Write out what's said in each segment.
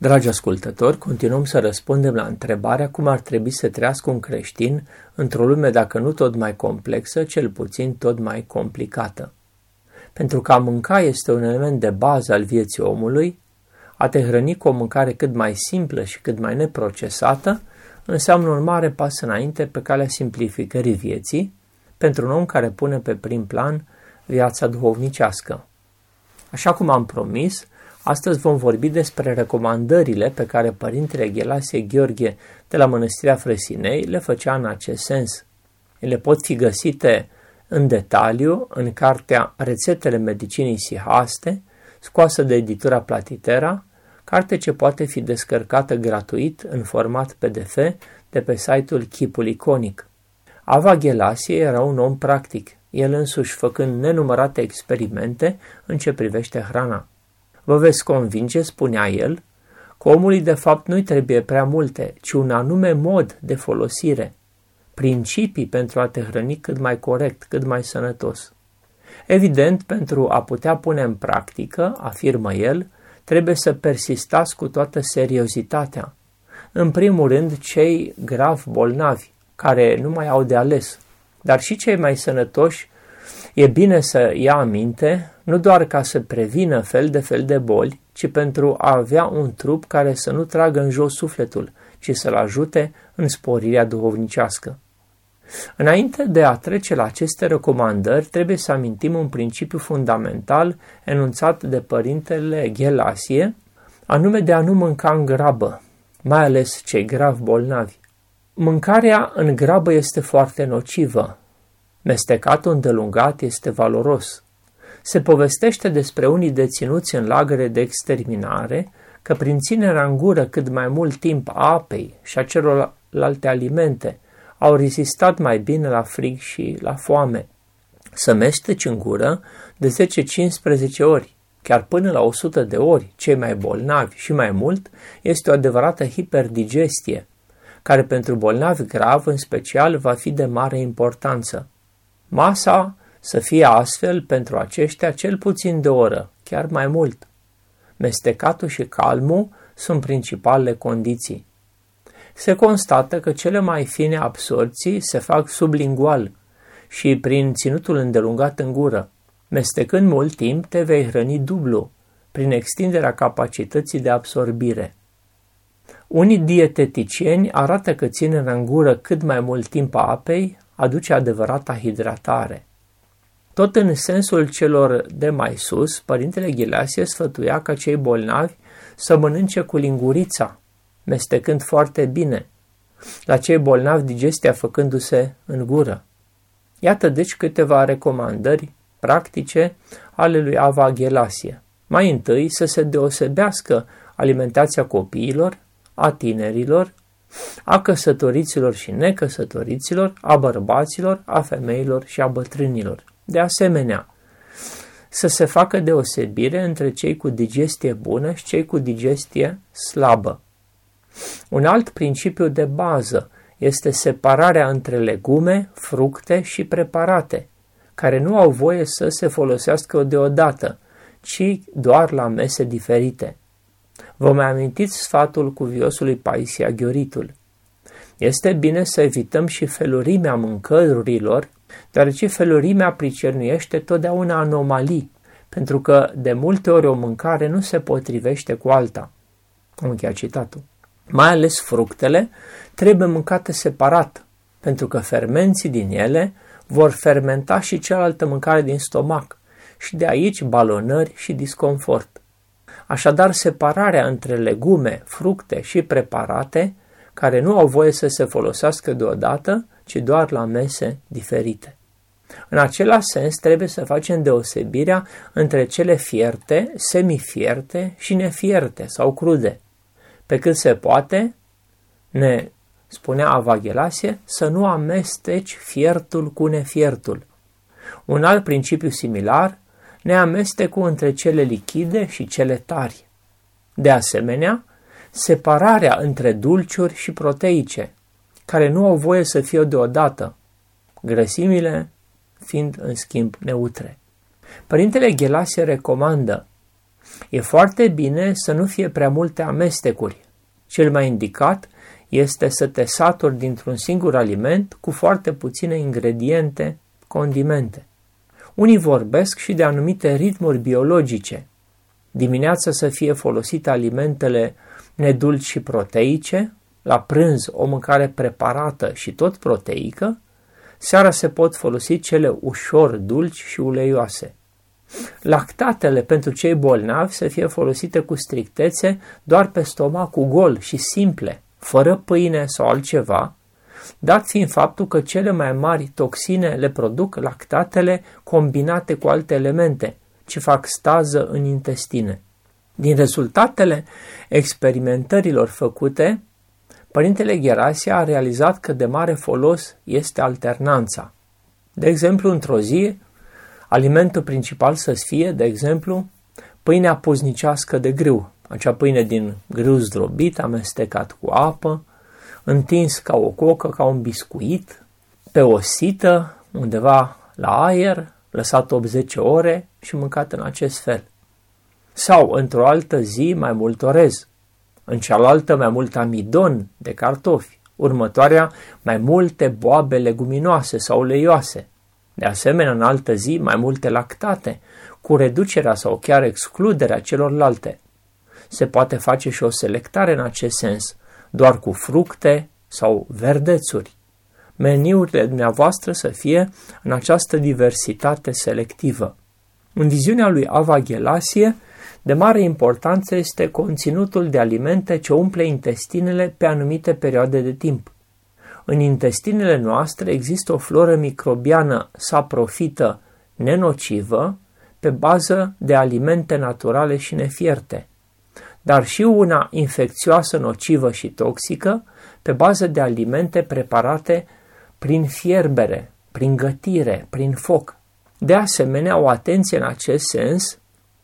Dragi ascultători, continuăm să răspundem la întrebarea cum ar trebui să trăiască un creștin într-o lume dacă nu tot mai complexă, cel puțin tot mai complicată. Pentru că a mânca este un element de bază al vieții omului, a te hrăni cu o mâncare cât mai simplă și cât mai neprocesată înseamnă un mare pas înainte pe calea simplificării vieții pentru un om care pune pe prim plan viața duhovnicească. Așa cum am promis, Astăzi vom vorbi despre recomandările pe care părintele Ghelasie Gheorghe de la Mănăstirea Frăsinei le făcea în acest sens. Ele pot fi găsite în detaliu în cartea Rețetele Medicinii Sihaste, scoasă de editura Platitera, carte ce poate fi descărcată gratuit în format PDF de pe site-ul Chipul Iconic. Ava Ghelasie era un om practic, el însuși făcând nenumărate experimente în ce privește hrana. Vă veți convinge, spunea el, că omului de fapt nu-i trebuie prea multe, ci un anume mod de folosire, principii pentru a te hrăni cât mai corect, cât mai sănătos. Evident, pentru a putea pune în practică, afirmă el, trebuie să persistați cu toată seriozitatea. În primul rând, cei grav bolnavi, care nu mai au de ales, dar și cei mai sănătoși E bine să ia aminte, nu doar ca să prevină fel de fel de boli, ci pentru a avea un trup care să nu tragă în jos sufletul, ci să-l ajute în sporirea duhovnicească. Înainte de a trece la aceste recomandări, trebuie să amintim un principiu fundamental enunțat de părintele Ghelasie, anume de a nu mânca în grabă, mai ales cei grav bolnavi. Mâncarea în grabă este foarte nocivă, Mestecatul îndelungat este valoros. Se povestește despre unii deținuți în lagăre de exterminare că prin ținerea în gură cât mai mult timp a apei și a celorlalte alimente au rezistat mai bine la frig și la foame. Să mesteci în gură de 10-15 ori, chiar până la 100 de ori, cei mai bolnavi și mai mult, este o adevărată hiperdigestie, care pentru bolnavi grav în special va fi de mare importanță. Masa să fie astfel pentru aceștia cel puțin de oră, chiar mai mult. Mestecatul și calmul sunt principalele condiții. Se constată că cele mai fine absorții se fac sublingual și prin ținutul îndelungat în gură. Mestecând mult timp, te vei hrăni dublu, prin extinderea capacității de absorbire. Unii dieteticieni arată că ținerea în gură cât mai mult timp a apei aduce adevărata hidratare. Tot în sensul celor de mai sus, părintele Ghilasie sfătuia ca cei bolnavi să mănânce cu lingurița, mestecând foarte bine, la cei bolnavi digestia făcându-se în gură. Iată deci câteva recomandări practice ale lui Ava Ghelasie. Mai întâi să se deosebească alimentația copiilor, a tinerilor a căsătoriților și necăsătoriților, a bărbaților, a femeilor și a bătrânilor. De asemenea, să se facă deosebire între cei cu digestie bună și cei cu digestie slabă. Un alt principiu de bază este separarea între legume, fructe și preparate, care nu au voie să se folosească deodată, ci doar la mese diferite. Vă mai amintiți sfatul cuviosului Paisia Ghioritul. Este bine să evităm și felurimea mâncărurilor, deoarece felurimea pricernuiește totdeauna anomalii, pentru că de multe ori o mâncare nu se potrivește cu alta. Am încheiat citatul. Mai ales fructele trebuie mâncate separat, pentru că fermenții din ele vor fermenta și cealaltă mâncare din stomac și de aici balonări și disconfort. Așadar, separarea între legume, fructe și preparate, care nu au voie să se folosească deodată, ci doar la mese diferite. În același sens, trebuie să facem deosebirea între cele fierte, semifierte și nefierte sau crude. Pe cât se poate, ne spunea Avaghelasie, să nu amesteci fiertul cu nefiertul. Un alt principiu similar neamestecul între cele lichide și cele tari. De asemenea, separarea între dulciuri și proteice, care nu au voie să fie deodată, grăsimile fiind în schimb neutre. Părintele Ghelasie recomandă E foarte bine să nu fie prea multe amestecuri. Cel mai indicat este să te saturi dintr-un singur aliment cu foarte puține ingrediente, condimente. Unii vorbesc și de anumite ritmuri biologice. Dimineața să fie folosite alimentele nedulci și proteice, la prânz o mâncare preparată și tot proteică, seara se pot folosi cele ușor dulci și uleioase. Lactatele pentru cei bolnavi să fie folosite cu strictețe doar pe stomacul gol și simple, fără pâine sau altceva, dat fiind faptul că cele mai mari toxine le produc lactatele combinate cu alte elemente, ce fac stază în intestine. Din rezultatele experimentărilor făcute, Părintele Gerasia a realizat că de mare folos este alternanța. De exemplu, într-o zi, alimentul principal să fie, de exemplu, pâinea puznicească de grâu, acea pâine din grâu zdrobit, amestecat cu apă, întins ca o cocă, ca un biscuit, pe o sită, undeva la aer, lăsat 80 ore și mâncat în acest fel. Sau, într-o altă zi, mai mult orez, în cealaltă mai mult amidon de cartofi, următoarea mai multe boabe leguminoase sau leioase, de asemenea în altă zi mai multe lactate, cu reducerea sau chiar excluderea celorlalte. Se poate face și o selectare în acest sens, doar cu fructe sau verdețuri. Meniurile dumneavoastră să fie în această diversitate selectivă. În viziunea lui Ava Ghelasie, de mare importanță este conținutul de alimente ce umple intestinele pe anumite perioade de timp. În intestinele noastre există o floră microbiană saprofită nenocivă pe bază de alimente naturale și nefierte, dar și una infecțioasă, nocivă și toxică pe bază de alimente preparate prin fierbere, prin gătire, prin foc. De asemenea, o atenție în acest sens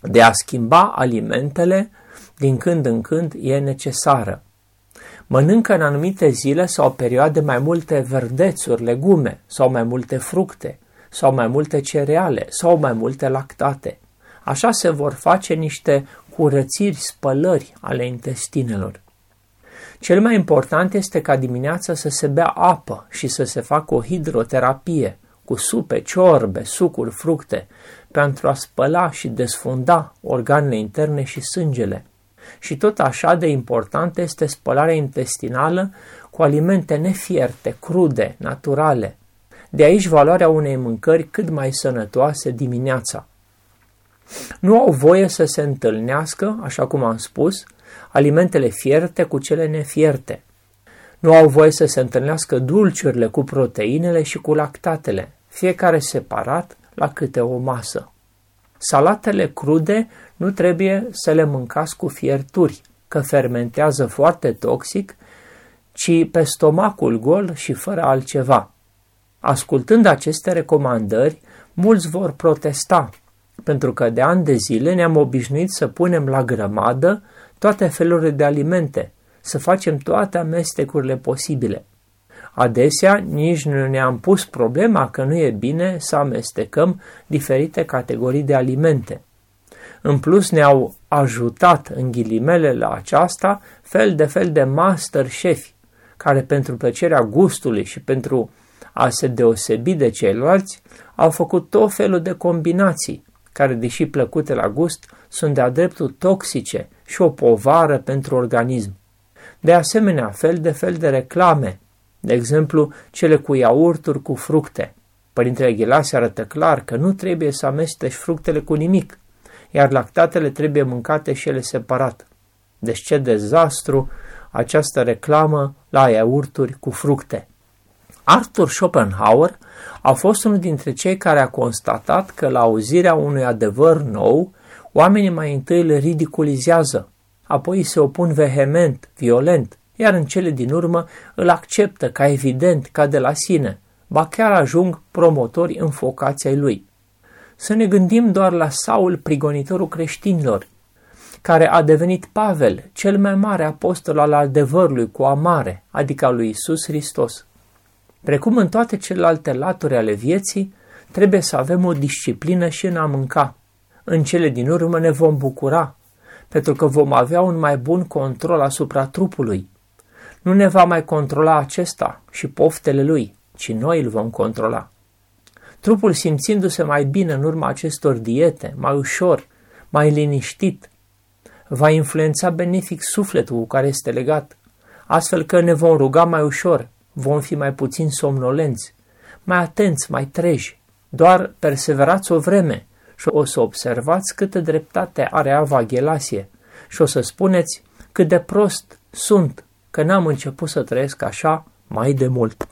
de a schimba alimentele din când în când e necesară. Mănâncă în anumite zile sau perioade mai multe verdețuri, legume sau mai multe fructe sau mai multe cereale sau mai multe lactate. Așa se vor face niște curățiri, spălări ale intestinelor. Cel mai important este ca dimineața să se bea apă și să se facă o hidroterapie cu supe, ciorbe, sucuri, fructe, pentru a spăla și desfunda organele interne și sângele. Și tot așa de important este spălarea intestinală cu alimente nefierte, crude, naturale. De aici valoarea unei mâncări cât mai sănătoase dimineața. Nu au voie să se întâlnească, așa cum am spus, alimentele fierte cu cele nefierte. Nu au voie să se întâlnească dulciurile cu proteinele și cu lactatele, fiecare separat la câte o masă. Salatele crude nu trebuie să le mâncați cu fierturi, că fermentează foarte toxic, ci pe stomacul gol și fără altceva. Ascultând aceste recomandări, mulți vor protesta, pentru că de ani de zile ne-am obișnuit să punem la grămadă toate felurile de alimente, să facem toate amestecurile posibile. Adesea nici nu ne-am pus problema că nu e bine să amestecăm diferite categorii de alimente. În plus ne-au ajutat în ghilimele la aceasta fel de fel de master șefi, care pentru plăcerea gustului și pentru a se deosebi de ceilalți, au făcut tot felul de combinații, care, deși plăcute la gust, sunt de-a dreptul toxice și o povară pentru organism. De asemenea, fel de fel de reclame de exemplu, cele cu iaurturi cu fructe. Părintele Ghilase arătă clar că nu trebuie să amesteci fructele cu nimic, iar lactatele trebuie mâncate și ele separat. Deci ce dezastru această reclamă la iaurturi cu fructe. Arthur Schopenhauer a fost unul dintre cei care a constatat că la auzirea unui adevăr nou, oamenii mai întâi le ridiculizează, apoi se opun vehement, violent, iar în cele din urmă îl acceptă ca evident, ca de la sine, ba chiar ajung promotori înfocați ai lui. Să ne gândim doar la Saul, prigonitorul creștinilor, care a devenit Pavel, cel mai mare apostol al adevărului cu amare, adică al lui Isus Hristos. Precum în toate celelalte laturi ale vieții, trebuie să avem o disciplină și în a mânca. În cele din urmă ne vom bucura pentru că vom avea un mai bun control asupra trupului. Nu ne va mai controla acesta și poftele lui, ci noi îl vom controla. Trupul simțindu-se mai bine în urma acestor diete, mai ușor, mai liniștit, va influența benefic sufletul cu care este legat, astfel că ne vom ruga mai ușor, vom fi mai puțin somnolenți, mai atenți, mai treji. Doar perseverați o vreme și o să observați câtă dreptate are Ava Ghelasie și o să spuneți cât de prost sunt că n-am început să trăiesc așa mai de mult.